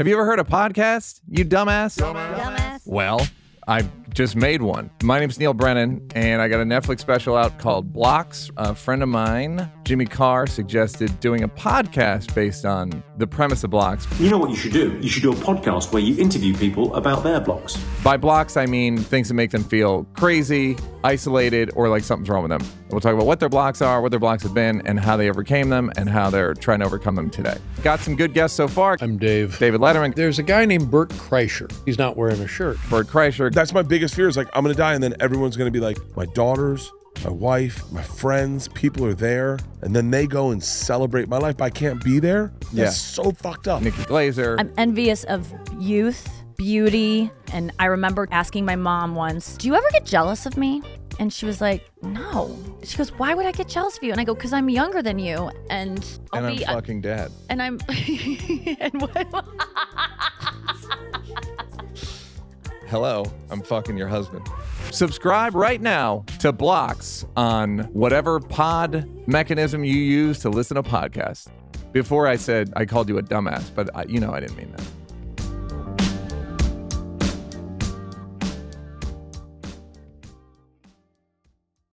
Have you ever heard a podcast, you dumbass? Dumbass. Well, I just made one. My name's Neal Brennan, and I got a Netflix special out called Blocks. A friend of mine, Jimmy Carr, suggested doing a podcast based on the premise of Blocks. You know what you should do? You should do a podcast where you interview people about their blocks. By blocks, I mean things that make them feel crazy, isolated, or like something's wrong with them. We'll talk about what their blocks are, what their blocks have been, and how they overcame them, and how they're trying to overcome them today. Got some good guests so far. I'm Dave. David Letterman, There's a guy named Bert Kreischer. He's not wearing a shirt. Bert Kreischer, That's my biggest fear is like I'm gonna die and then everyone's gonna be like my daughters, my wife, my friends, people are there, and then they go and celebrate my life, but I can't be there. That's Yeah. so fucked up. Nikki Glazer. I'm envious of youth, beauty, and I remember asking my mom once, "Do you ever get jealous of me?" And she was like, "No." She goes, "Why would I get jealous of you?" And I go, "Cause I'm younger than you, and I'll and I'm fucking dead. and I'm, and what?" Hello, I'm fucking your husband. Subscribe right now to Blocks on whatever pod mechanism you use to listen to podcasts. Before I said I called you a dumbass, but I, you know I didn't mean that.